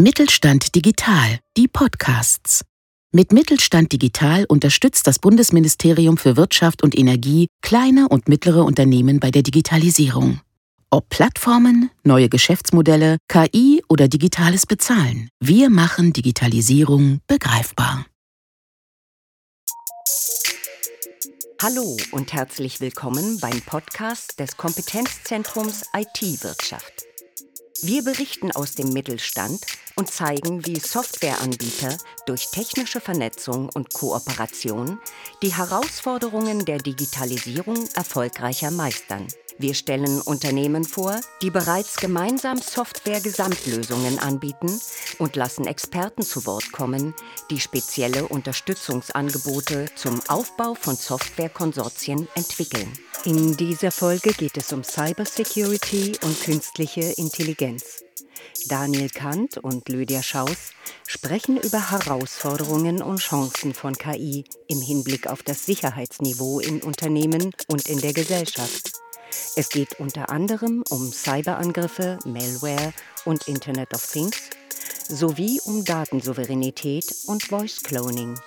Mittelstand Digital, die Podcasts. Mit Mittelstand Digital unterstützt das Bundesministerium für Wirtschaft und Energie kleine und mittlere Unternehmen bei der Digitalisierung. Ob Plattformen, neue Geschäftsmodelle, KI oder digitales Bezahlen, wir machen Digitalisierung begreifbar. Hallo und herzlich willkommen beim Podcast des Kompetenzzentrums IT-Wirtschaft. Wir berichten aus dem Mittelstand und zeigen, wie Softwareanbieter durch technische Vernetzung und Kooperation die Herausforderungen der Digitalisierung erfolgreicher meistern. Wir stellen Unternehmen vor, die bereits gemeinsam Software-Gesamtlösungen anbieten und lassen Experten zu Wort kommen, die spezielle Unterstützungsangebote zum Aufbau von Softwarekonsortien entwickeln. In dieser Folge geht es um Cybersecurity und künstliche Intelligenz. Daniel Kant und Lydia Schaus sprechen über Herausforderungen und Chancen von KI im Hinblick auf das Sicherheitsniveau in Unternehmen und in der Gesellschaft. Es geht unter anderem um Cyberangriffe, Malware und Internet of Things sowie um Datensouveränität und Voice Cloning.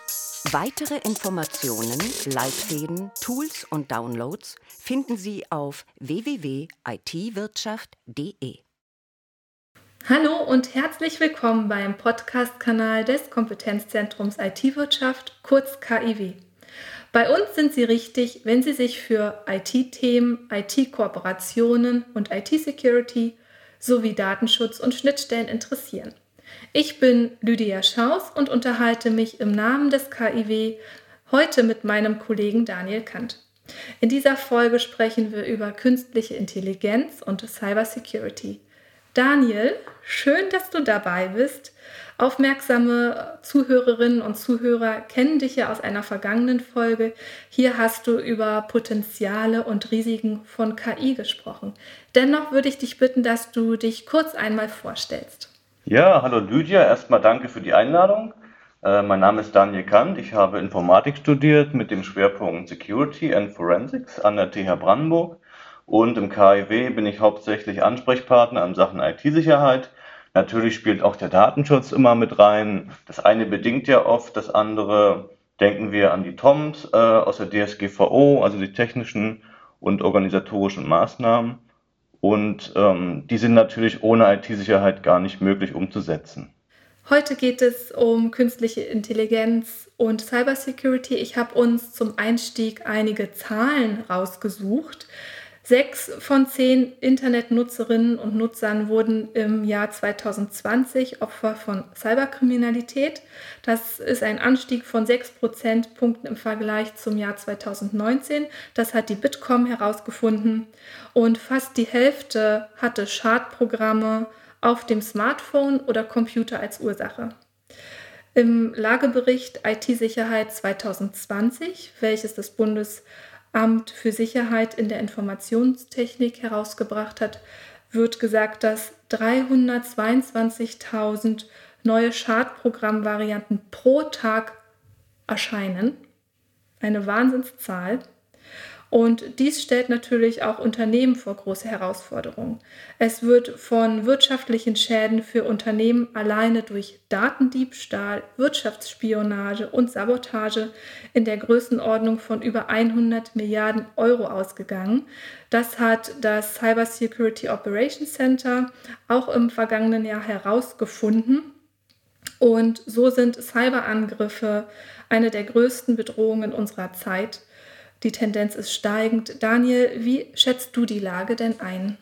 Weitere Informationen, Leitfäden, Tools und Downloads finden Sie auf www.itwirtschaft.de. Hallo und herzlich willkommen beim Podcast-Kanal des Kompetenzzentrums IT-Wirtschaft, kurz KIW. Bei uns sind Sie richtig, wenn Sie sich für IT-Themen, IT-Kooperationen und IT-Security sowie Datenschutz und Schnittstellen interessieren. Ich bin Lydia Schaus und unterhalte mich im Namen des KIW heute mit meinem Kollegen Daniel Kant. In dieser Folge sprechen wir über künstliche Intelligenz und Cybersecurity. Daniel, schön, dass du dabei bist. Aufmerksame Zuhörerinnen und Zuhörer kennen dich ja aus einer vergangenen Folge. Hier hast du über Potenziale und Risiken von KI gesprochen. Dennoch würde ich dich bitten, dass du dich kurz einmal vorstellst. Ja, hallo Lydia, erstmal danke für die Einladung. Äh, mein Name ist Daniel Kant, ich habe Informatik studiert mit dem Schwerpunkt Security and Forensics an der TH Brandenburg und im KIW bin ich hauptsächlich Ansprechpartner in Sachen IT-Sicherheit Natürlich spielt auch der Datenschutz immer mit rein. Das eine bedingt ja oft das andere. Denken wir an die TOMs äh, aus der DSGVO, also die technischen und organisatorischen Maßnahmen. Und ähm, die sind natürlich ohne IT-Sicherheit gar nicht möglich umzusetzen. Heute geht es um künstliche Intelligenz und Cybersecurity. Ich habe uns zum Einstieg einige Zahlen rausgesucht. Sechs von zehn Internetnutzerinnen und Nutzern wurden im Jahr 2020 Opfer von Cyberkriminalität. Das ist ein Anstieg von sechs Prozentpunkten im Vergleich zum Jahr 2019. Das hat die Bitkom herausgefunden. Und fast die Hälfte hatte Schadprogramme auf dem Smartphone oder Computer als Ursache. Im Lagebericht IT-Sicherheit 2020, welches das Bundes Amt für Sicherheit in der Informationstechnik herausgebracht hat, wird gesagt, dass 322.000 neue Schadprogrammvarianten pro Tag erscheinen. Eine Wahnsinnszahl. Und dies stellt natürlich auch Unternehmen vor große Herausforderungen. Es wird von wirtschaftlichen Schäden für Unternehmen alleine durch Datendiebstahl, Wirtschaftsspionage und Sabotage in der Größenordnung von über 100 Milliarden Euro ausgegangen. Das hat das Cyber Security Operations Center auch im vergangenen Jahr herausgefunden. Und so sind Cyberangriffe eine der größten Bedrohungen unserer Zeit. Die Tendenz ist steigend. Daniel, wie schätzt du die Lage denn ein?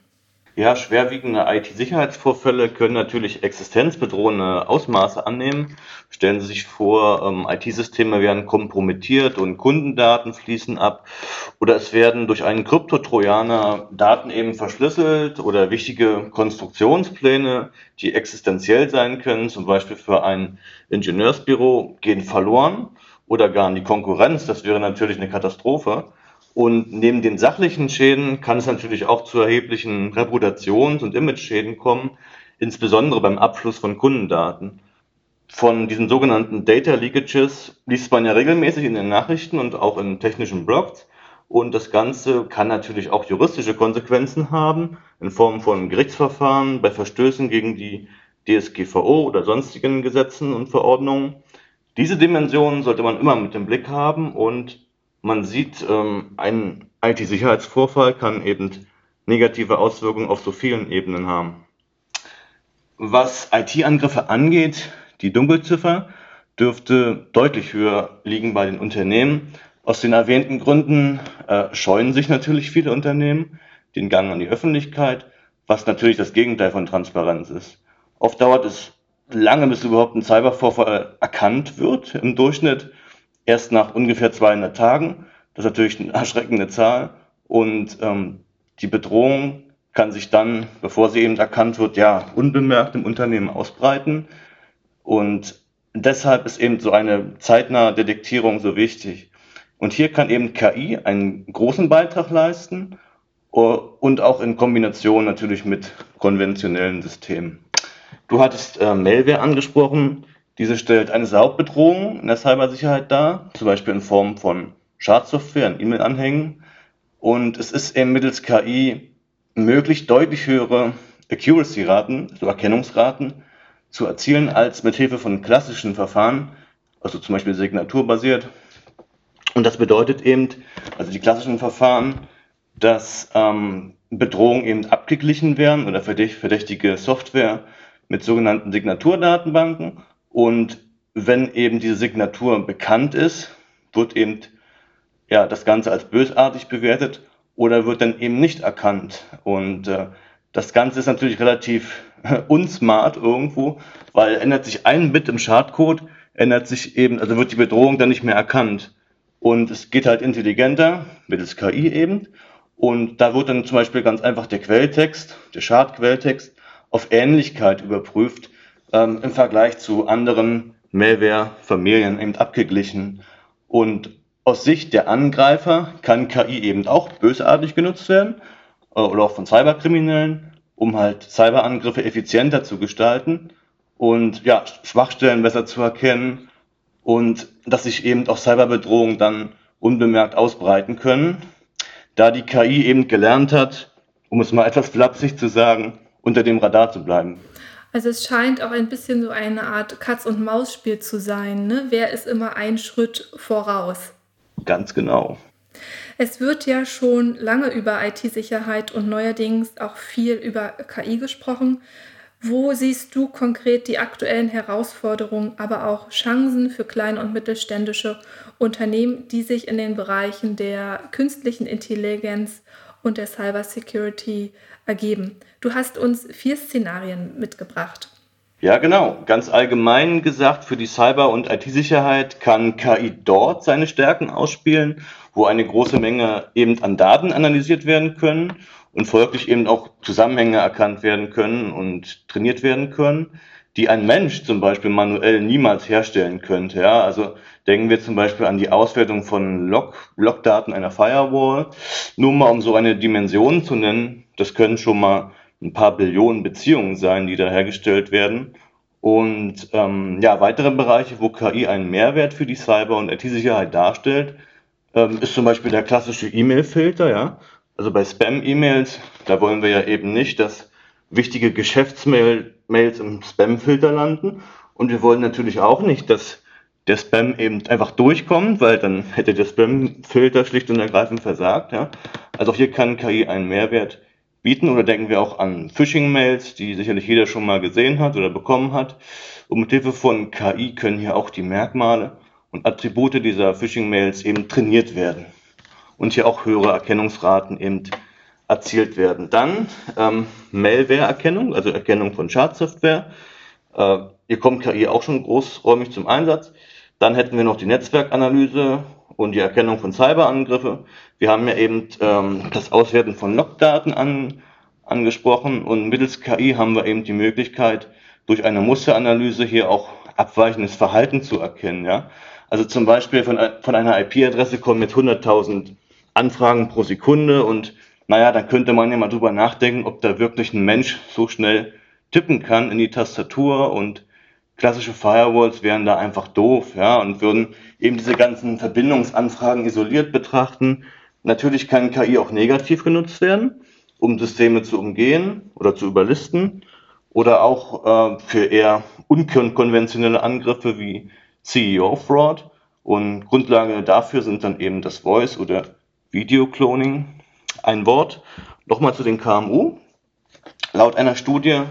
Ja, schwerwiegende IT-Sicherheitsvorfälle können natürlich existenzbedrohende Ausmaße annehmen. Stellen Sie sich vor, ähm, IT-Systeme werden kompromittiert und Kundendaten fließen ab oder es werden durch einen Kryptotrojaner Daten eben verschlüsselt oder wichtige Konstruktionspläne, die existenziell sein können, zum Beispiel für ein Ingenieursbüro, gehen verloren oder gar in die Konkurrenz. Das wäre natürlich eine Katastrophe. Und neben den sachlichen Schäden kann es natürlich auch zu erheblichen Reputations- und Image-Schäden kommen, insbesondere beim Abfluss von Kundendaten. Von diesen sogenannten Data Leakages liest man ja regelmäßig in den Nachrichten und auch in technischen Blogs. Und das Ganze kann natürlich auch juristische Konsequenzen haben, in Form von Gerichtsverfahren bei Verstößen gegen die DSGVO oder sonstigen Gesetzen und Verordnungen. Diese Dimension sollte man immer mit im Blick haben und man sieht, ähm, ein IT-Sicherheitsvorfall kann eben negative Auswirkungen auf so vielen Ebenen haben. Was IT-Angriffe angeht, die Dunkelziffer dürfte deutlich höher liegen bei den Unternehmen. Aus den erwähnten Gründen äh, scheuen sich natürlich viele Unternehmen den Gang an die Öffentlichkeit, was natürlich das Gegenteil von Transparenz ist. Oft dauert es lange, bis überhaupt ein Cybervorfall erkannt wird. Im Durchschnitt erst nach ungefähr 200 Tagen. Das ist natürlich eine erschreckende Zahl. Und ähm, die Bedrohung kann sich dann, bevor sie eben erkannt wird, ja, unbemerkt im Unternehmen ausbreiten. Und deshalb ist eben so eine zeitnahe Detektierung so wichtig. Und hier kann eben KI einen großen Beitrag leisten und auch in Kombination natürlich mit konventionellen Systemen. Du hattest äh, Malware angesprochen. Diese stellt eine Saugbedrohung in der Cybersicherheit dar, zum Beispiel in Form von Schadsoftware, in E-Mail-Anhängen. Und es ist eben mittels KI möglich, deutlich höhere Accuracy-Raten, so Erkennungsraten, zu erzielen als mit Hilfe von klassischen Verfahren, also zum Beispiel signaturbasiert. Und das bedeutet eben, also die klassischen Verfahren, dass ähm, Bedrohungen eben abgeglichen werden oder verdächtige Software mit sogenannten Signaturdatenbanken. Und wenn eben diese Signatur bekannt ist, wird eben ja, das Ganze als bösartig bewertet oder wird dann eben nicht erkannt. Und äh, das Ganze ist natürlich relativ unsmart irgendwo, weil ändert sich ein Bit im Schadcode, ändert sich eben, also wird die Bedrohung dann nicht mehr erkannt. Und es geht halt intelligenter, mittels KI eben. Und da wird dann zum Beispiel ganz einfach der Quelltext, der Schadquelltext, auf Ähnlichkeit überprüft ähm, im Vergleich zu anderen Malware-Familien eben abgeglichen. Und aus Sicht der Angreifer kann KI eben auch bösartig genutzt werden äh, oder auch von Cyberkriminellen, um halt Cyberangriffe effizienter zu gestalten und ja, Schwachstellen besser zu erkennen und dass sich eben auch Cyberbedrohungen dann unbemerkt ausbreiten können, da die KI eben gelernt hat, um es mal etwas flapsig zu sagen, unter dem Radar zu bleiben. Also es scheint auch ein bisschen so eine Art Katz-und-Maus-Spiel zu sein. Ne? Wer ist immer einen Schritt voraus? Ganz genau. Es wird ja schon lange über IT-Sicherheit und neuerdings auch viel über KI gesprochen. Wo siehst du konkret die aktuellen Herausforderungen, aber auch Chancen für kleine und mittelständische Unternehmen, die sich in den Bereichen der künstlichen Intelligenz und der Cybersecurity ergeben? Du hast uns vier Szenarien mitgebracht. Ja, genau. Ganz allgemein gesagt, für die Cyber- und IT-Sicherheit kann KI dort seine Stärken ausspielen, wo eine große Menge eben an Daten analysiert werden können und folglich eben auch Zusammenhänge erkannt werden können und trainiert werden können, die ein Mensch zum Beispiel manuell niemals herstellen könnte. Ja, also denken wir zum Beispiel an die Auswertung von Log, Logdaten einer Firewall. Nur mal um so eine Dimension zu nennen, das können schon mal ein paar Billionen Beziehungen sein, die da hergestellt werden. Und ähm, ja, weitere Bereiche, wo KI einen Mehrwert für die Cyber- und IT-Sicherheit darstellt, ähm, ist zum Beispiel der klassische E-Mail-Filter. Ja? Also bei Spam-E-Mails, da wollen wir ja eben nicht, dass wichtige Geschäftsmails im Spam-Filter landen. Und wir wollen natürlich auch nicht, dass der Spam eben einfach durchkommt, weil dann hätte der Spam-Filter schlicht und ergreifend versagt. Ja? Also auch hier kann KI einen Mehrwert bieten oder denken wir auch an Phishing-Mails, die sicherlich jeder schon mal gesehen hat oder bekommen hat. Und mit Hilfe von KI können hier auch die Merkmale und Attribute dieser Phishing-Mails eben trainiert werden und hier auch höhere Erkennungsraten eben erzielt werden. Dann ähm, Malware-Erkennung, also Erkennung von Schadsoftware. Äh, hier kommt KI auch schon großräumig zum Einsatz. Dann hätten wir noch die Netzwerkanalyse und die Erkennung von Cyberangriffen. Wir haben ja eben ähm, das Auswerten von Logdaten an, angesprochen und mittels KI haben wir eben die Möglichkeit, durch eine Musteranalyse hier auch abweichendes Verhalten zu erkennen. Ja? Also zum Beispiel von, von einer IP-Adresse kommen jetzt 100.000 Anfragen pro Sekunde und naja, dann könnte man ja mal drüber nachdenken, ob da wirklich ein Mensch so schnell tippen kann in die Tastatur und klassische Firewalls wären da einfach doof, ja, und würden eben diese ganzen Verbindungsanfragen isoliert betrachten. Natürlich kann KI auch negativ genutzt werden, um Systeme zu umgehen oder zu überlisten. oder auch äh, für eher unkonventionelle Angriffe wie CEO-Fraud. Und Grundlage dafür sind dann eben das Voice- oder Video-Cloning. Ein Wort nochmal zu den KMU. Laut einer Studie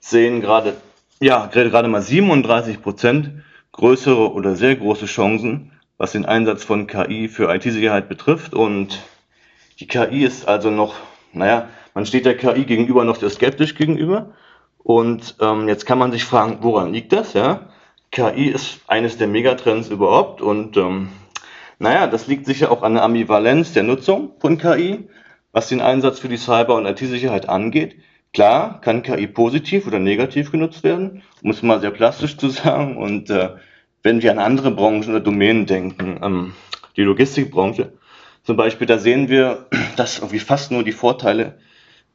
sehen gerade, ja, gerade mal 37 Prozent größere oder sehr große Chancen, was den Einsatz von KI für IT-Sicherheit betrifft. Und die KI ist also noch, naja, man steht der KI gegenüber noch sehr skeptisch gegenüber. Und ähm, jetzt kann man sich fragen, woran liegt das? Ja? KI ist eines der Megatrends überhaupt und ähm, naja, das liegt sicher auch an der Ambivalenz der Nutzung von KI, was den Einsatz für die Cyber- und IT-Sicherheit angeht. Klar, kann KI positiv oder negativ genutzt werden, um es mal sehr plastisch zu sagen. Und äh, wenn wir an andere Branchen oder Domänen denken, ähm, die Logistikbranche zum Beispiel, da sehen wir, dass irgendwie fast nur die Vorteile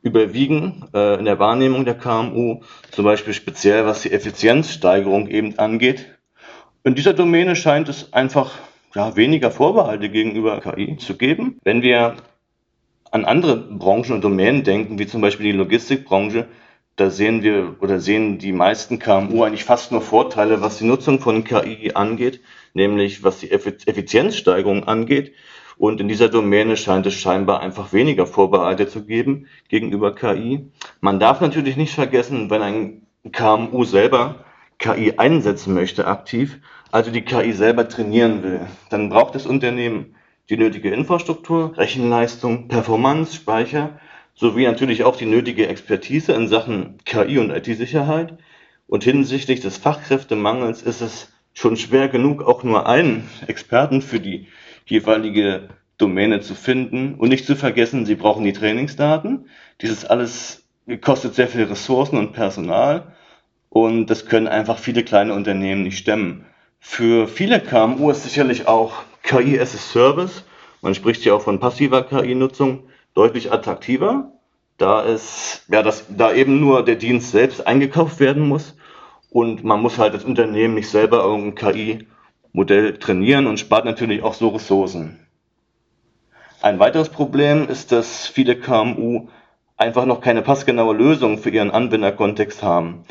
überwiegen äh, in der Wahrnehmung der KMU, zum Beispiel speziell was die Effizienzsteigerung eben angeht. In dieser Domäne scheint es einfach ja, weniger Vorbehalte gegenüber KI zu geben. Wenn wir an andere Branchen und Domänen denken, wie zum Beispiel die Logistikbranche, da sehen wir oder sehen die meisten KMU eigentlich fast nur Vorteile, was die Nutzung von KI angeht, nämlich was die Effizienzsteigerung angeht. Und in dieser Domäne scheint es scheinbar einfach weniger Vorbehalte zu geben gegenüber KI. Man darf natürlich nicht vergessen, wenn ein KMU selber KI einsetzen möchte aktiv, also die KI selber trainieren will, dann braucht das Unternehmen die nötige Infrastruktur, Rechenleistung, Performance, Speicher sowie natürlich auch die nötige Expertise in Sachen KI und IT-Sicherheit. Und hinsichtlich des Fachkräftemangels ist es schon schwer genug, auch nur einen Experten für die jeweilige Domäne zu finden. Und nicht zu vergessen, Sie brauchen die Trainingsdaten. Dieses alles kostet sehr viel Ressourcen und Personal. Und das können einfach viele kleine Unternehmen nicht stemmen. Für viele KMU ist sicherlich auch KI as a Service, man spricht ja auch von passiver KI-Nutzung, deutlich attraktiver, da es, ja, dass, da eben nur der Dienst selbst eingekauft werden muss und man muss halt das Unternehmen nicht selber irgendein KI Modell trainieren und spart natürlich auch so Ressourcen. Ein weiteres Problem ist, dass viele KMU einfach noch keine passgenaue Lösung für ihren Anwenderkontext haben.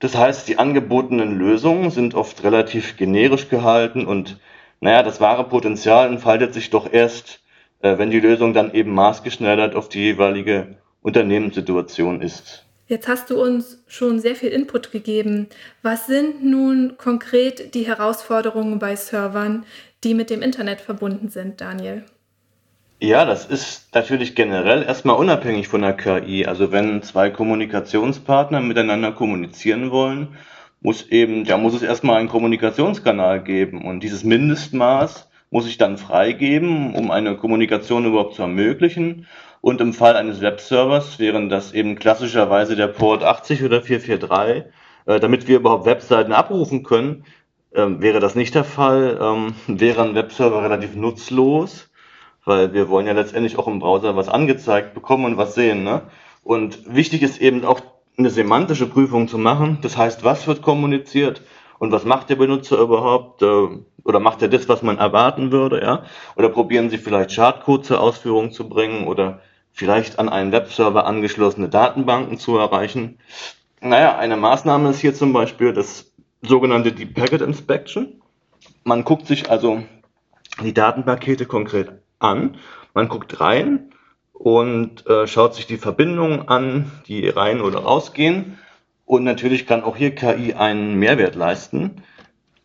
Das heißt, die angebotenen Lösungen sind oft relativ generisch gehalten und naja, das wahre Potenzial entfaltet sich doch erst, äh, wenn die Lösung dann eben maßgeschneidert auf die jeweilige Unternehmenssituation ist. Jetzt hast du uns schon sehr viel Input gegeben. Was sind nun konkret die Herausforderungen bei Servern, die mit dem Internet verbunden sind, Daniel? Ja, das ist natürlich generell erstmal unabhängig von der KI. Also wenn zwei Kommunikationspartner miteinander kommunizieren wollen, muss eben, da muss es erstmal einen Kommunikationskanal geben. Und dieses Mindestmaß muss ich dann freigeben, um eine Kommunikation überhaupt zu ermöglichen. Und im Fall eines Webservers wären das eben klassischerweise der Port 80 oder 443. Äh, damit wir überhaupt Webseiten abrufen können, ähm, wäre das nicht der Fall, ähm, wäre ein Webserver relativ nutzlos, weil wir wollen ja letztendlich auch im Browser was angezeigt bekommen und was sehen. Ne? Und wichtig ist eben auch eine semantische Prüfung zu machen. Das heißt, was wird kommuniziert und was macht der Benutzer überhaupt? Äh, oder macht er das, was man erwarten würde? Ja? Oder probieren Sie vielleicht Schadcode zur Ausführung zu bringen oder vielleicht an einen Webserver angeschlossene Datenbanken zu erreichen. Naja, eine Maßnahme ist hier zum Beispiel das sogenannte Deep Packet Inspection. Man guckt sich also die Datenpakete konkret an, man guckt rein und äh, schaut sich die Verbindungen an, die rein oder rausgehen. Und natürlich kann auch hier KI einen Mehrwert leisten.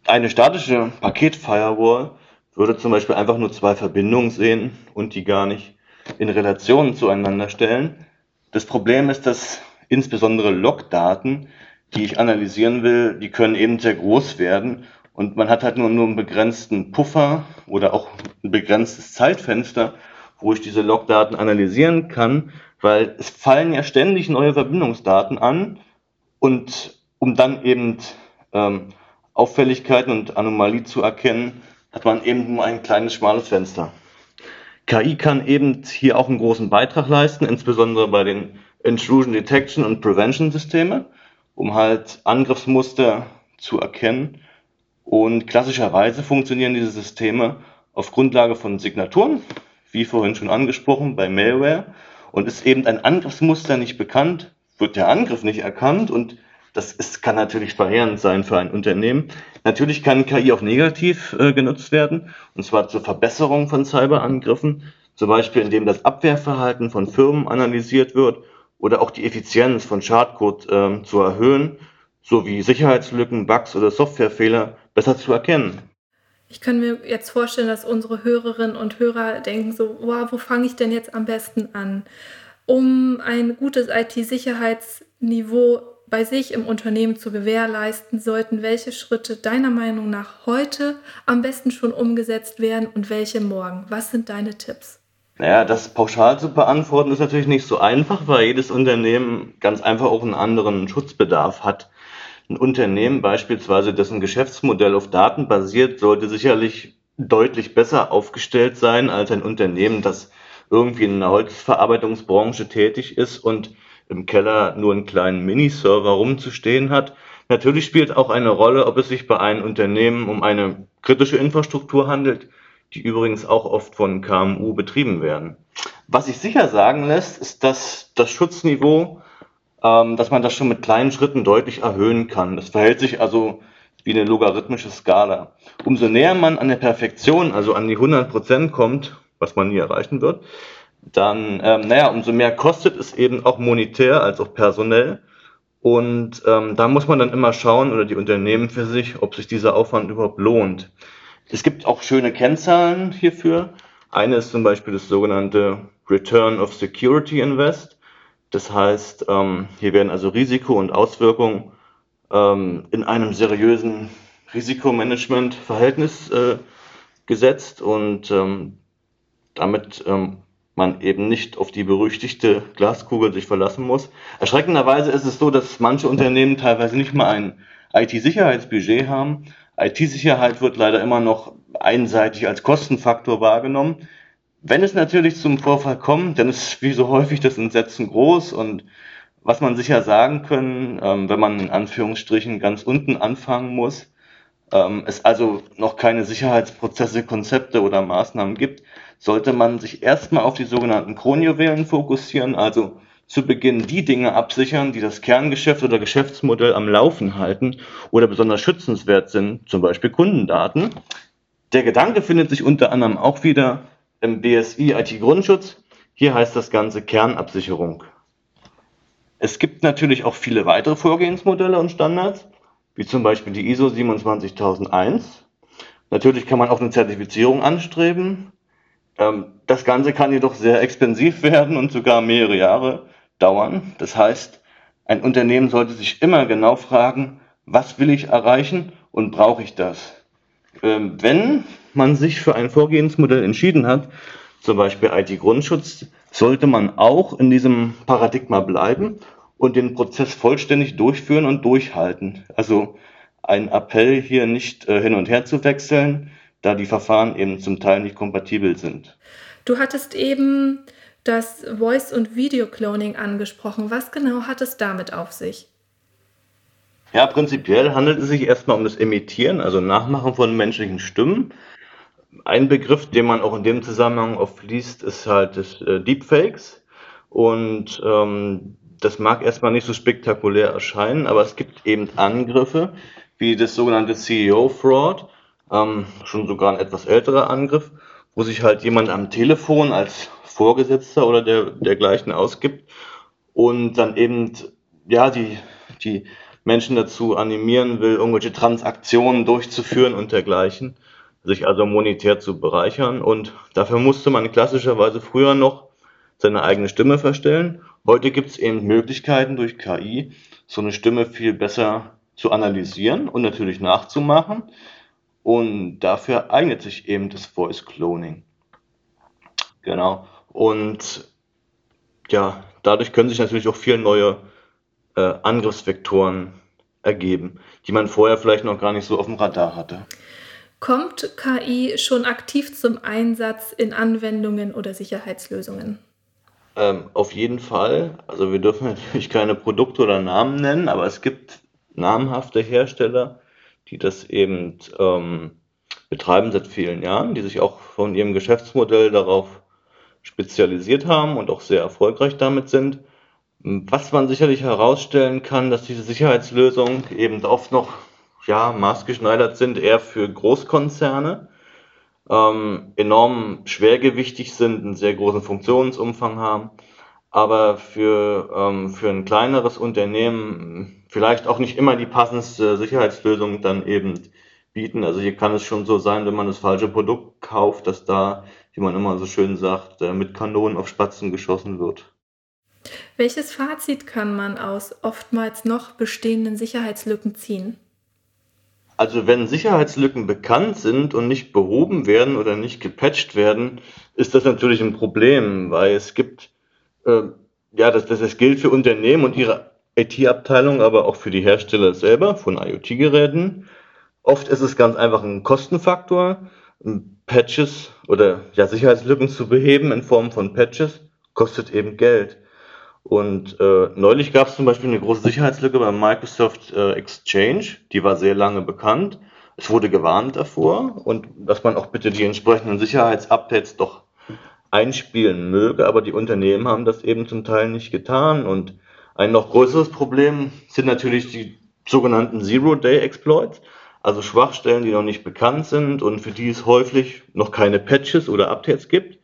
Eine statische Paket-Firewall würde zum Beispiel einfach nur zwei Verbindungen sehen und die gar nicht in Relation zueinander stellen. Das Problem ist, dass insbesondere Logdaten, die ich analysieren will, die können eben sehr groß werden und man hat halt nur, nur einen begrenzten Puffer oder auch ein begrenztes Zeitfenster, wo ich diese Logdaten analysieren kann, weil es fallen ja ständig neue Verbindungsdaten an und um dann eben ähm, Auffälligkeiten und Anomalie zu erkennen, hat man eben nur ein kleines schmales Fenster. KI kann eben hier auch einen großen Beitrag leisten, insbesondere bei den Intrusion Detection und Prevention Systeme, um halt Angriffsmuster zu erkennen. Und klassischerweise funktionieren diese Systeme auf Grundlage von Signaturen, wie vorhin schon angesprochen, bei Malware. Und ist eben ein Angriffsmuster nicht bekannt, wird der Angriff nicht erkannt und das ist, kann natürlich verheerend sein für ein Unternehmen. Natürlich kann KI auch negativ äh, genutzt werden, und zwar zur Verbesserung von Cyberangriffen, zum Beispiel indem das Abwehrverhalten von Firmen analysiert wird oder auch die Effizienz von Schadcode äh, zu erhöhen, sowie Sicherheitslücken, Bugs oder Softwarefehler besser zu erkennen. Ich kann mir jetzt vorstellen, dass unsere Hörerinnen und Hörer denken so, wow, wo fange ich denn jetzt am besten an? Um ein gutes IT-Sicherheitsniveau bei sich im Unternehmen zu gewährleisten, sollten welche Schritte deiner Meinung nach heute am besten schon umgesetzt werden und welche morgen? Was sind deine Tipps? Naja, das pauschal zu beantworten ist natürlich nicht so einfach, weil jedes Unternehmen ganz einfach auch einen anderen Schutzbedarf hat. Ein Unternehmen beispielsweise, dessen Geschäftsmodell auf Daten basiert, sollte sicherlich deutlich besser aufgestellt sein als ein Unternehmen, das irgendwie in der Holzverarbeitungsbranche tätig ist und im Keller nur einen kleinen Miniserver rumzustehen hat. Natürlich spielt auch eine Rolle, ob es sich bei einem Unternehmen um eine kritische Infrastruktur handelt, die übrigens auch oft von KMU betrieben werden. Was sich sicher sagen lässt, ist, dass das Schutzniveau, ähm, dass man das schon mit kleinen Schritten deutlich erhöhen kann. Das verhält sich also wie eine logarithmische Skala. Umso näher man an der Perfektion, also an die 100 Prozent kommt, was man nie erreichen wird, dann, ähm, naja, umso mehr kostet es eben auch monetär als auch personell. Und ähm, da muss man dann immer schauen, oder die Unternehmen für sich, ob sich dieser Aufwand überhaupt lohnt. Es gibt auch schöne Kennzahlen hierfür. Eine ist zum Beispiel das sogenannte Return of Security Invest. Das heißt, ähm, hier werden also Risiko und Auswirkungen ähm, in einem seriösen Risikomanagement-Verhältnis äh, gesetzt und ähm, damit ähm, man eben nicht auf die berüchtigte Glaskugel sich verlassen muss. Erschreckenderweise ist es so, dass manche Unternehmen teilweise nicht mal ein IT-Sicherheitsbudget haben. IT-Sicherheit wird leider immer noch einseitig als Kostenfaktor wahrgenommen. Wenn es natürlich zum Vorfall kommt, dann ist wie so häufig das Entsetzen groß und was man sicher sagen können, ähm, wenn man in Anführungsstrichen ganz unten anfangen muss, ähm, es also noch keine Sicherheitsprozesse, Konzepte oder Maßnahmen gibt, sollte man sich erstmal auf die sogenannten Kronjuwelen fokussieren, also zu Beginn die Dinge absichern, die das Kerngeschäft oder Geschäftsmodell am Laufen halten oder besonders schützenswert sind, zum Beispiel Kundendaten. Der Gedanke findet sich unter anderem auch wieder im BSI IT-Grundschutz. Hier heißt das Ganze Kernabsicherung. Es gibt natürlich auch viele weitere Vorgehensmodelle und Standards, wie zum Beispiel die ISO 27001. Natürlich kann man auch eine Zertifizierung anstreben, ähm, das Ganze kann jedoch sehr expensiv werden und sogar mehrere Jahre dauern. Das heißt, ein Unternehmen sollte sich immer genau fragen, was will ich erreichen und brauche ich das? Ähm, wenn man sich für ein Vorgehensmodell entschieden hat, zum Beispiel IT-Grundschutz, sollte man auch in diesem Paradigma bleiben und den Prozess vollständig durchführen und durchhalten. Also ein Appell hier nicht äh, hin und her zu wechseln, da die Verfahren eben zum Teil nicht kompatibel sind. Du hattest eben das Voice- und Video-Cloning angesprochen. Was genau hat es damit auf sich? Ja, prinzipiell handelt es sich erstmal um das Imitieren, also Nachmachen von menschlichen Stimmen. Ein Begriff, den man auch in dem Zusammenhang oft liest, ist halt das äh, Deepfakes. Und ähm, das mag erstmal nicht so spektakulär erscheinen, aber es gibt eben Angriffe, wie das sogenannte CEO-Fraud, ähm, schon sogar ein etwas älterer Angriff, wo sich halt jemand am Telefon als Vorgesetzter oder der, dergleichen ausgibt und dann eben ja die, die Menschen dazu animieren will, irgendwelche Transaktionen durchzuführen und dergleichen, sich also monetär zu bereichern. Und dafür musste man klassischerweise früher noch seine eigene Stimme verstellen. Heute gibt es eben Möglichkeiten durch KI, so eine Stimme viel besser zu analysieren und natürlich nachzumachen. Und dafür eignet sich eben das Voice Cloning. Genau. Und ja, dadurch können sich natürlich auch viele neue äh, Angriffsvektoren ergeben, die man vorher vielleicht noch gar nicht so auf dem Radar hatte. Kommt KI schon aktiv zum Einsatz in Anwendungen oder Sicherheitslösungen? Ähm, auf jeden Fall. Also wir dürfen natürlich keine Produkte oder Namen nennen, aber es gibt namhafte Hersteller, die das eben ähm, betreiben seit vielen Jahren, die sich auch von ihrem Geschäftsmodell darauf spezialisiert haben und auch sehr erfolgreich damit sind. Was man sicherlich herausstellen kann, dass diese Sicherheitslösungen eben oft noch ja, maßgeschneidert sind, eher für Großkonzerne, ähm, enorm schwergewichtig sind, einen sehr großen Funktionsumfang haben, aber für, ähm, für ein kleineres Unternehmen vielleicht auch nicht immer die passendste Sicherheitslösung dann eben bieten. Also hier kann es schon so sein, wenn man das falsche Produkt kauft, dass da, wie man immer so schön sagt, äh, mit Kanonen auf Spatzen geschossen wird. Welches Fazit kann man aus oftmals noch bestehenden Sicherheitslücken ziehen? Also wenn Sicherheitslücken bekannt sind und nicht behoben werden oder nicht gepatcht werden, ist das natürlich ein Problem, weil es gibt, äh, ja, das, das, das gilt für Unternehmen und ihre IT-Abteilung, aber auch für die Hersteller selber von IoT-Geräten. Oft ist es ganz einfach ein Kostenfaktor, Patches oder ja, Sicherheitslücken zu beheben in Form von Patches, kostet eben Geld. Und äh, neulich gab es zum Beispiel eine große Sicherheitslücke bei Microsoft äh, Exchange, die war sehr lange bekannt. Es wurde gewarnt davor und dass man auch bitte die entsprechenden Sicherheitsupdates doch einspielen möge, aber die Unternehmen haben das eben zum Teil nicht getan. Und ein noch größeres Problem sind natürlich die sogenannten Zero-Day-Exploits, also Schwachstellen, die noch nicht bekannt sind und für die es häufig noch keine Patches oder Updates gibt.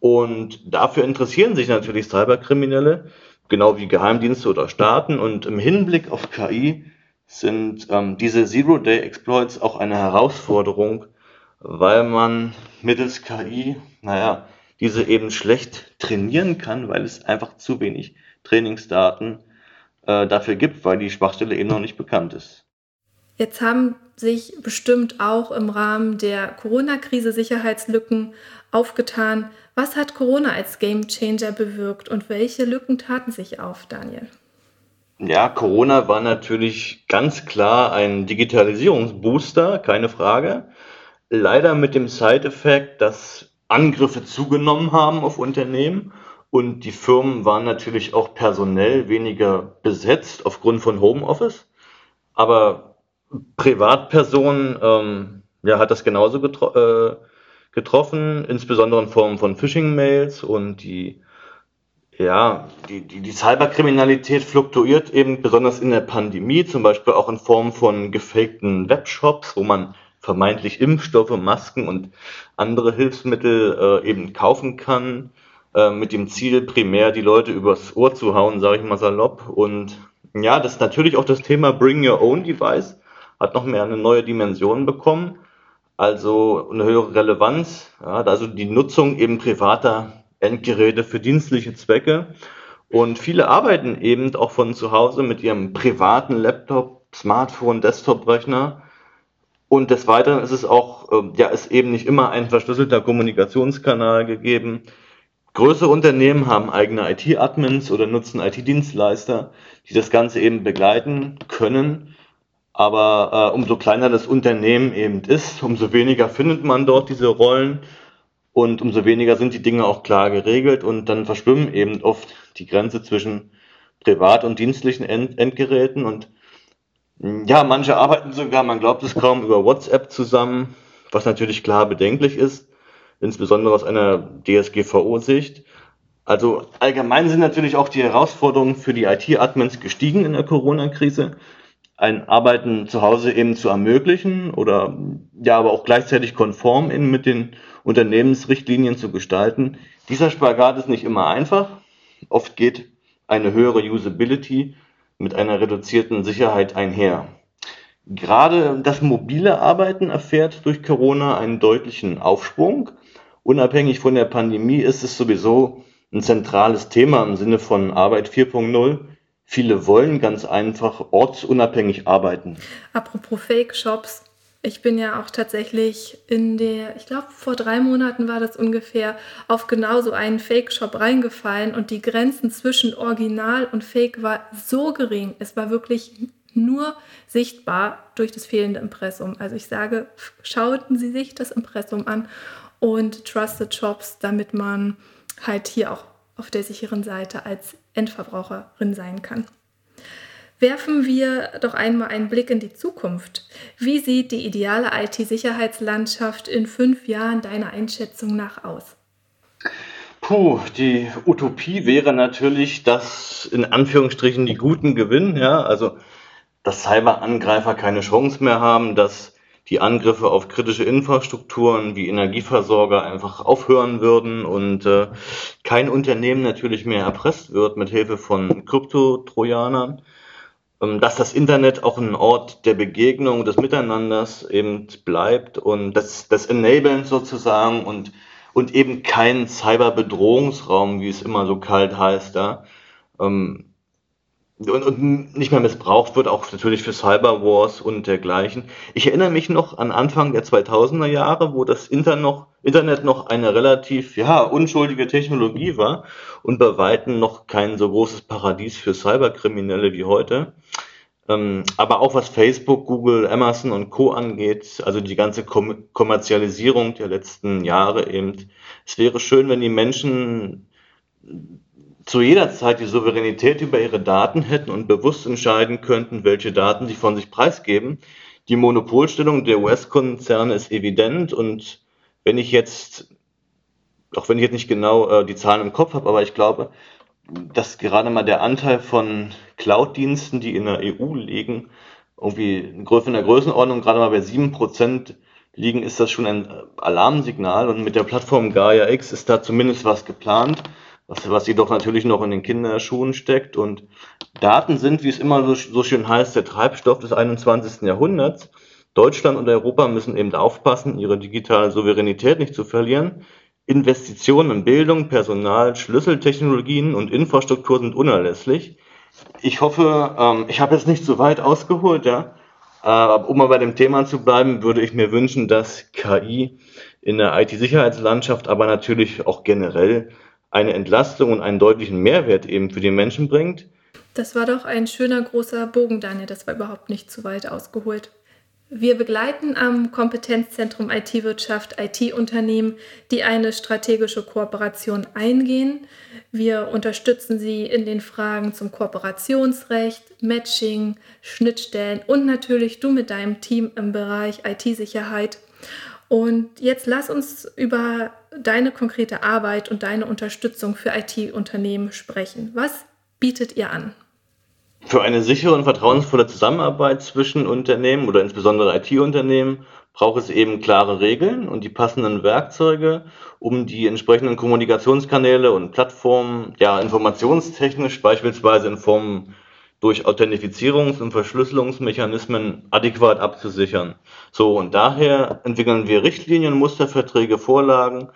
Und dafür interessieren sich natürlich Cyberkriminelle, genau wie Geheimdienste oder Staaten. Und im Hinblick auf KI sind ähm, diese Zero-Day-Exploits auch eine Herausforderung, weil man mittels KI, naja, diese eben schlecht trainieren kann, weil es einfach zu wenig Trainingsdaten äh, dafür gibt, weil die Schwachstelle eben noch nicht bekannt ist. Jetzt haben sich bestimmt auch im Rahmen der Corona-Krise Sicherheitslücken aufgetan. Was hat Corona als Gamechanger bewirkt und welche Lücken taten sich auf, Daniel? Ja, Corona war natürlich ganz klar ein Digitalisierungsbooster, keine Frage. Leider mit dem Side-Effekt, dass Angriffe zugenommen haben auf Unternehmen und die Firmen waren natürlich auch personell weniger besetzt aufgrund von Homeoffice. Aber Privatpersonen ähm, ja, hat das genauso getro äh, getroffen, insbesondere in Form von Phishing-Mails und die, ja, die, die, die Cyberkriminalität fluktuiert eben besonders in der Pandemie, zum Beispiel auch in Form von gefakten Webshops, wo man vermeintlich Impfstoffe, Masken und andere Hilfsmittel äh, eben kaufen kann, äh, mit dem Ziel, primär die Leute übers Ohr zu hauen, sage ich mal salopp. Und ja, das ist natürlich auch das Thema Bring Your Own Device, hat noch mehr eine neue Dimension bekommen also eine höhere Relevanz, ja, also die Nutzung eben privater Endgeräte für dienstliche Zwecke. Und viele arbeiten eben auch von zu Hause mit ihrem privaten Laptop, Smartphone, Desktop-Rechner. Und des Weiteren ist es auch, äh, ja, ist eben nicht immer ein verschlüsselter Kommunikationskanal gegeben. Größere Unternehmen haben eigene IT-Admins oder nutzen IT-Dienstleister, die das Ganze eben begleiten können. Aber äh, umso kleiner das Unternehmen eben ist, umso weniger findet man dort diese Rollen und umso weniger sind die Dinge auch klar geregelt und dann verschwimmen eben oft die Grenze zwischen privat und dienstlichen End Endgeräten und ja, manche arbeiten sogar, man glaubt es kaum, über WhatsApp zusammen, was natürlich klar bedenklich ist, insbesondere aus einer DSGVO-Sicht. Also allgemein sind natürlich auch die Herausforderungen für die IT-Admins gestiegen in der Corona-Krise ein Arbeiten zu Hause eben zu ermöglichen oder ja, aber auch gleichzeitig konform in, mit den Unternehmensrichtlinien zu gestalten. Dieser Spagat ist nicht immer einfach. Oft geht eine höhere Usability mit einer reduzierten Sicherheit einher. Gerade das mobile Arbeiten erfährt durch Corona einen deutlichen Aufschwung. Unabhängig von der Pandemie ist es sowieso ein zentrales Thema im Sinne von Arbeit 4.0 Viele wollen ganz einfach ortsunabhängig arbeiten. Apropos Fake-Shops. Ich bin ja auch tatsächlich in der, ich glaube, vor drei Monaten war das ungefähr, auf genau so einen Fake-Shop reingefallen und die Grenzen zwischen Original und Fake war so gering. Es war wirklich nur sichtbar durch das fehlende Impressum. Also ich sage, schauten Sie sich das Impressum an und Trusted Shops, damit man halt hier auch auf der sicheren Seite als Endverbraucherin sein kann. Werfen wir doch einmal einen Blick in die Zukunft. Wie sieht die ideale IT-Sicherheitslandschaft in fünf Jahren deiner Einschätzung nach aus? Puh, die Utopie wäre natürlich, dass in Anführungsstrichen die Guten gewinnen, ja, also dass Cyberangreifer keine Chance mehr haben, dass die Angriffe auf kritische Infrastrukturen wie Energieversorger einfach aufhören würden und äh, kein Unternehmen natürlich mehr erpresst wird mit Hilfe von Kryptotrojanern, ähm, dass das Internet auch ein Ort der Begegnung, des Miteinanders eben bleibt und das, das Enablen sozusagen und und eben kein Cyberbedrohungsraum, wie es immer so kalt heißt, da. Ähm, und, und nicht mehr missbraucht wird, auch natürlich für Cyberwars und dergleichen. Ich erinnere mich noch an Anfang der 2000er Jahre, wo das Internet noch, Internet noch eine relativ ja, unschuldige Technologie war und bei Weitem noch kein so großes Paradies für Cyberkriminelle wie heute. Ähm, aber auch was Facebook, Google, Amazon und Co. angeht, also die ganze Kom Kommerzialisierung der letzten Jahre eben. Es wäre schön, wenn die Menschen zu jeder Zeit die Souveränität über ihre Daten hätten und bewusst entscheiden könnten, welche Daten sie von sich preisgeben. Die Monopolstellung der US-Konzerne ist evident und wenn ich jetzt, auch wenn ich jetzt nicht genau äh, die Zahlen im Kopf habe, aber ich glaube, dass gerade mal der Anteil von Cloud-Diensten, die in der EU liegen, irgendwie von der Größenordnung gerade mal bei 7% liegen, ist das schon ein Alarmsignal. Und mit der Plattform Gaia X ist da zumindest was geplant, was, was jedoch natürlich noch in den Kinderschuhen steckt. Und Daten sind, wie es immer so, so schön heißt, der Treibstoff des 21. Jahrhunderts. Deutschland und Europa müssen eben aufpassen, ihre digitale Souveränität nicht zu verlieren. Investitionen in Bildung, Personal, Schlüsseltechnologien und Infrastruktur sind unerlässlich. Ich hoffe, ähm, ich habe jetzt nicht so weit ausgeholt, ja. Äh, um mal bei dem Thema zu bleiben, würde ich mir wünschen, dass KI in der IT-Sicherheitslandschaft, aber natürlich auch generell eine Entlastung und einen deutlichen Mehrwert eben für die Menschen bringt. Das war doch ein schöner großer Bogen, Daniel. Das war überhaupt nicht zu weit ausgeholt. Wir begleiten am Kompetenzzentrum IT-Wirtschaft IT-Unternehmen, die eine strategische Kooperation eingehen. Wir unterstützen sie in den Fragen zum Kooperationsrecht, Matching, Schnittstellen und natürlich du mit deinem Team im Bereich IT-Sicherheit. Und jetzt lass uns über deine konkrete Arbeit und deine Unterstützung für IT-Unternehmen sprechen. Was bietet ihr an? Für eine sichere und vertrauensvolle Zusammenarbeit zwischen Unternehmen oder insbesondere IT-Unternehmen braucht es eben klare Regeln und die passenden Werkzeuge, um die entsprechenden Kommunikationskanäle und Plattformen ja informationstechnisch beispielsweise in Form durch Authentifizierungs- und Verschlüsselungsmechanismen adäquat abzusichern. So, und daher entwickeln wir Richtlinien, Musterverträge, Vorlagen,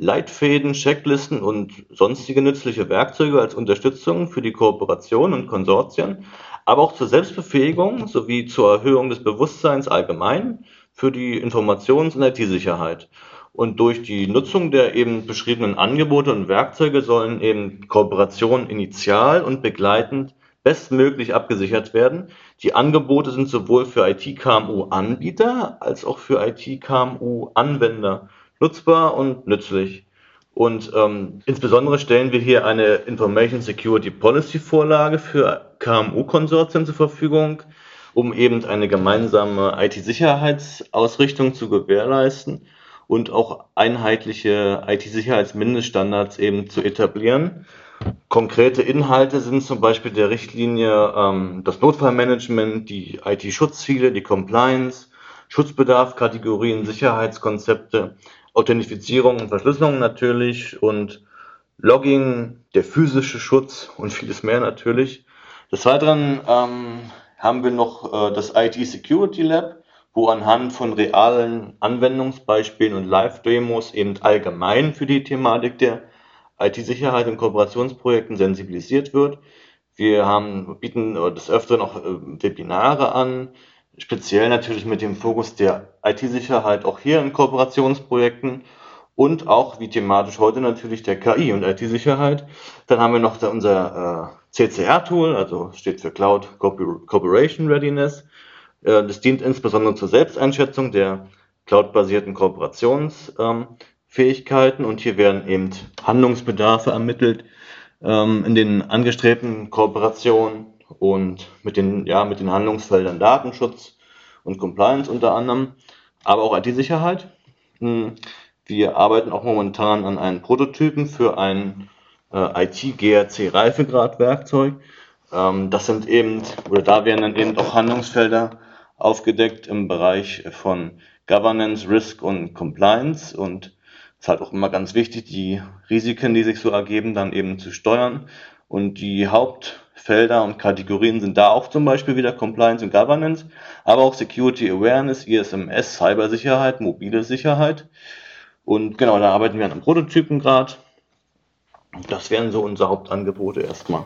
Leitfäden, Checklisten und sonstige nützliche Werkzeuge als Unterstützung für die Kooperation und Konsortien, aber auch zur Selbstbefähigung sowie zur Erhöhung des Bewusstseins allgemein für die Informations- und IT-Sicherheit. Und durch die Nutzung der eben beschriebenen Angebote und Werkzeuge sollen eben Kooperationen initial und begleitend bestmöglich abgesichert werden. Die Angebote sind sowohl für IT-KMU-Anbieter als auch für IT-KMU-Anwender nutzbar und nützlich. Und ähm, insbesondere stellen wir hier eine Information Security Policy Vorlage für KMU-Konsortien zur Verfügung, um eben eine gemeinsame IT-Sicherheitsausrichtung zu gewährleisten und auch einheitliche IT-Sicherheitsmindeststandards eben zu etablieren. Konkrete Inhalte sind zum Beispiel der Richtlinie ähm, das Notfallmanagement, die IT-Schutzziele, die Compliance, Schutzbedarf, Kategorien, Sicherheitskonzepte, Authentifizierung und Verschlüsselung natürlich und Logging, der physische Schutz und vieles mehr natürlich. Des Weiteren ähm, haben wir noch äh, das IT Security Lab, wo anhand von realen Anwendungsbeispielen und Live-Demos eben allgemein für die Thematik der IT-Sicherheit in Kooperationsprojekten sensibilisiert wird. Wir haben, bieten des Öfteren auch äh, Webinare an, speziell natürlich mit dem Fokus der IT-Sicherheit auch hier in Kooperationsprojekten und auch wie thematisch heute natürlich der KI und IT-Sicherheit. Dann haben wir noch unser äh, CCR-Tool, also steht für Cloud Cooperation Readiness. Äh, das dient insbesondere zur Selbsteinschätzung der cloud-basierten Kooperationsfähigkeiten ähm, und hier werden eben Handlungsbedarfe ermittelt ähm, in den angestrebten Kooperationen und mit den, ja, mit den Handlungsfeldern Datenschutz und Compliance unter anderem, aber auch IT-Sicherheit. Hm, Wir arbeiten auch momentan an einem Prototypen für ein äh, IT-GRC-Reifegradwerkzeug. Ähm, das sind eben, oder da werden dann eben auch Handlungsfelder aufgedeckt im Bereich von Governance, Risk und Compliance und ist halt auch immer ganz wichtig, die Risiken, die sich so ergeben, dann eben zu steuern. Und die Hauptfelder und Kategorien sind da auch zum Beispiel wieder Compliance und Governance, aber auch Security Awareness, ISMS, Cybersicherheit, mobile Sicherheit. Und genau, da arbeiten wir an einem Prototypen gerade. Das wären so unsere Hauptangebote erstmal.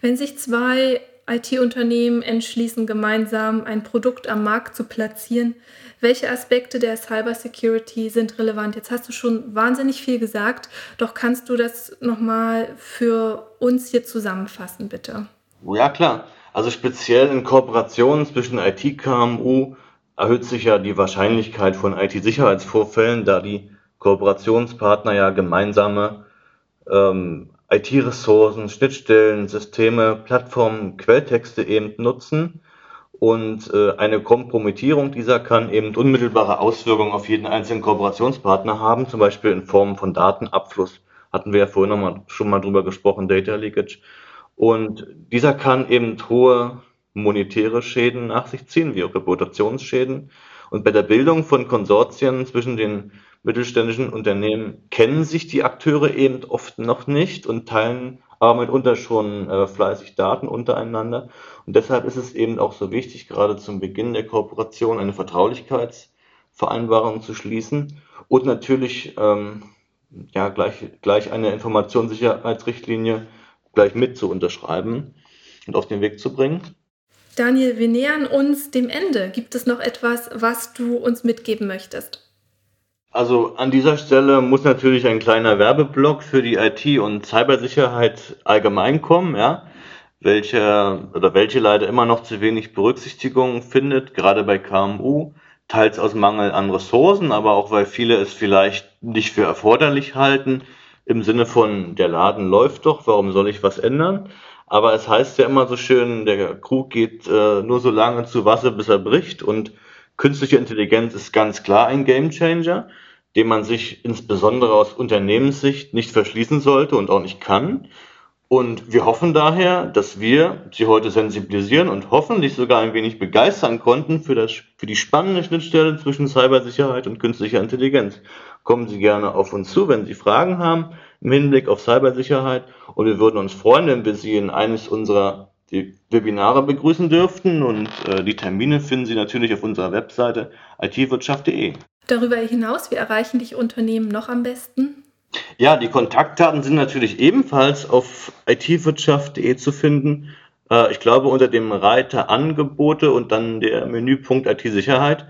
Wenn sich zwei IT-Unternehmen entschließen, gemeinsam ein Produkt am Markt zu platzieren, welche Aspekte der Cybersecurity sind relevant? Jetzt hast du schon wahnsinnig viel gesagt, doch kannst du das nochmal für uns hier zusammenfassen, bitte? Ja, klar. Also speziell in Kooperationen zwischen IT-KMU erhöht sich ja die Wahrscheinlichkeit von IT-Sicherheitsvorfällen, da die Kooperationspartner ja gemeinsame ähm, IT-Ressourcen, Schnittstellen, Systeme, Plattformen, Quelltexte eben nutzen. Und äh, eine Kompromittierung dieser kann eben unmittelbare Auswirkungen auf jeden einzelnen Kooperationspartner haben, zum Beispiel in Form von Datenabfluss. Hatten wir ja vorhin noch mal, schon mal drüber gesprochen, Data Leakage. Und dieser kann eben hohe monetäre Schäden nach sich ziehen, wie auch Reputationsschäden. Und bei der Bildung von Konsortien zwischen den mittelständischen Unternehmen kennen sich die Akteure eben oft noch nicht und teilen aber mitunter schon äh, fleißig Daten untereinander. Und deshalb ist es eben auch so wichtig, gerade zum Beginn der Kooperation eine Vertraulichkeitsvereinbarung zu schließen und natürlich ähm, ja, gleich, gleich eine Informationssicherheitsrichtlinie gleich mit zu unterschreiben und auf den Weg zu bringen. Daniel, wir nähern uns dem Ende. Gibt es noch etwas, was du uns mitgeben möchtest? Also an dieser Stelle muss natürlich ein kleiner Werbeblock für die IT- und Cybersicherheit allgemein kommen, ja, welche oder welche leider immer noch zu wenig Berücksichtigung findet, gerade bei KMU, teils aus Mangel an Ressourcen, aber auch weil viele es vielleicht nicht für erforderlich halten, im Sinne von der Laden läuft doch, warum soll ich was ändern? Aber es heißt ja immer so schön, der Krug geht äh, nur so lange zu Wasser, bis er bricht und künstliche Intelligenz ist ganz klar ein Gamechanger dem man sich insbesondere aus Unternehmenssicht nicht verschließen sollte und auch nicht kann. Und wir hoffen daher, dass wir Sie heute sensibilisieren und hoffentlich sogar ein wenig begeistern konnten für, das, für die spannende Schnittstelle zwischen Cybersicherheit und künstlicher Intelligenz. Kommen Sie gerne auf uns zu, wenn Sie Fragen haben im Hinblick auf Cybersicherheit. Und wir würden uns freuen, wenn wir Sie in eines unserer Webinare begrüßen dürften. Und äh, die Termine finden Sie natürlich auf unserer Webseite itwirtschaft.de. Darüber hinaus, wie erreichen dich Unternehmen noch am besten? Ja, die Kontaktdaten sind natürlich ebenfalls auf itwirtschaft.de zu finden. Äh, ich glaube unter dem Reiter Angebote und dann der Menüpunkt IT-Sicherheit.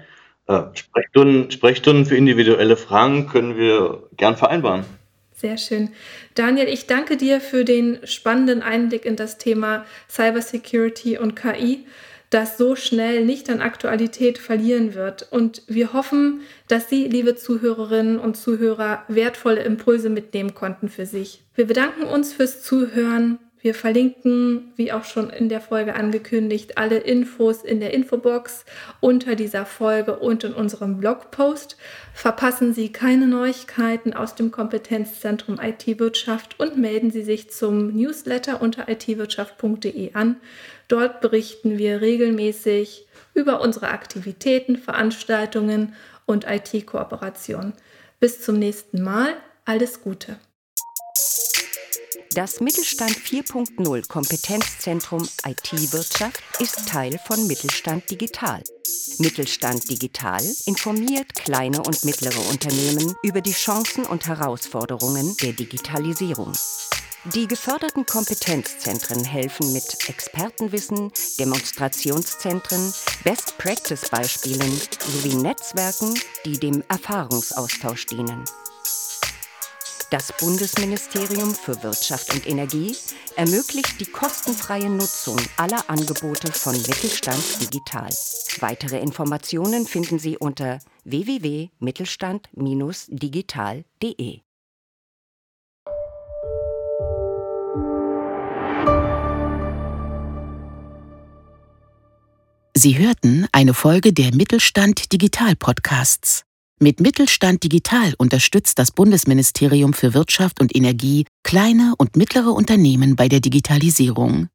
Äh, Sprechstunden, Sprechstunden für individuelle Fragen können wir gern vereinbaren. Sehr schön. Daniel, ich danke dir für den spannenden Einblick in das Thema Cybersecurity und KI das so schnell nicht an Aktualität verlieren wird. Und wir hoffen, dass Sie, liebe Zuhörerinnen und Zuhörer, wertvolle Impulse mitnehmen konnten für sich. Wir bedanken uns fürs Zuhören. Wir verlinken, wie auch schon in der Folge angekündigt, alle Infos in der Infobox unter dieser Folge und in unserem Blogpost. Verpassen Sie keine Neuigkeiten aus dem Kompetenzzentrum IT-Wirtschaft und melden Sie sich zum Newsletter unter itwirtschaft.de an. Dort berichten wir regelmäßig über unsere Aktivitäten, Veranstaltungen und IT-Kooperation. Bis zum nächsten Mal. Alles Gute. Das Mittelstand 4.0 Kompetenzzentrum IT-Wirtschaft ist Teil von Mittelstand Digital. Mittelstand Digital informiert kleine und mittlere Unternehmen über die Chancen und Herausforderungen der Digitalisierung. Die geförderten Kompetenzzentren helfen mit Expertenwissen, Demonstrationszentren, Best-Practice-Beispielen sowie Netzwerken, die dem Erfahrungsaustausch dienen. Das Bundesministerium für Wirtschaft und Energie ermöglicht die kostenfreie Nutzung aller Angebote von Mittelstand Digital. Weitere Informationen finden Sie unter www.mittelstand-digital.de. Sie hörten eine Folge der Mittelstand Digital Podcasts. Mit Mittelstand Digital unterstützt das Bundesministerium für Wirtschaft und Energie kleine und mittlere Unternehmen bei der Digitalisierung.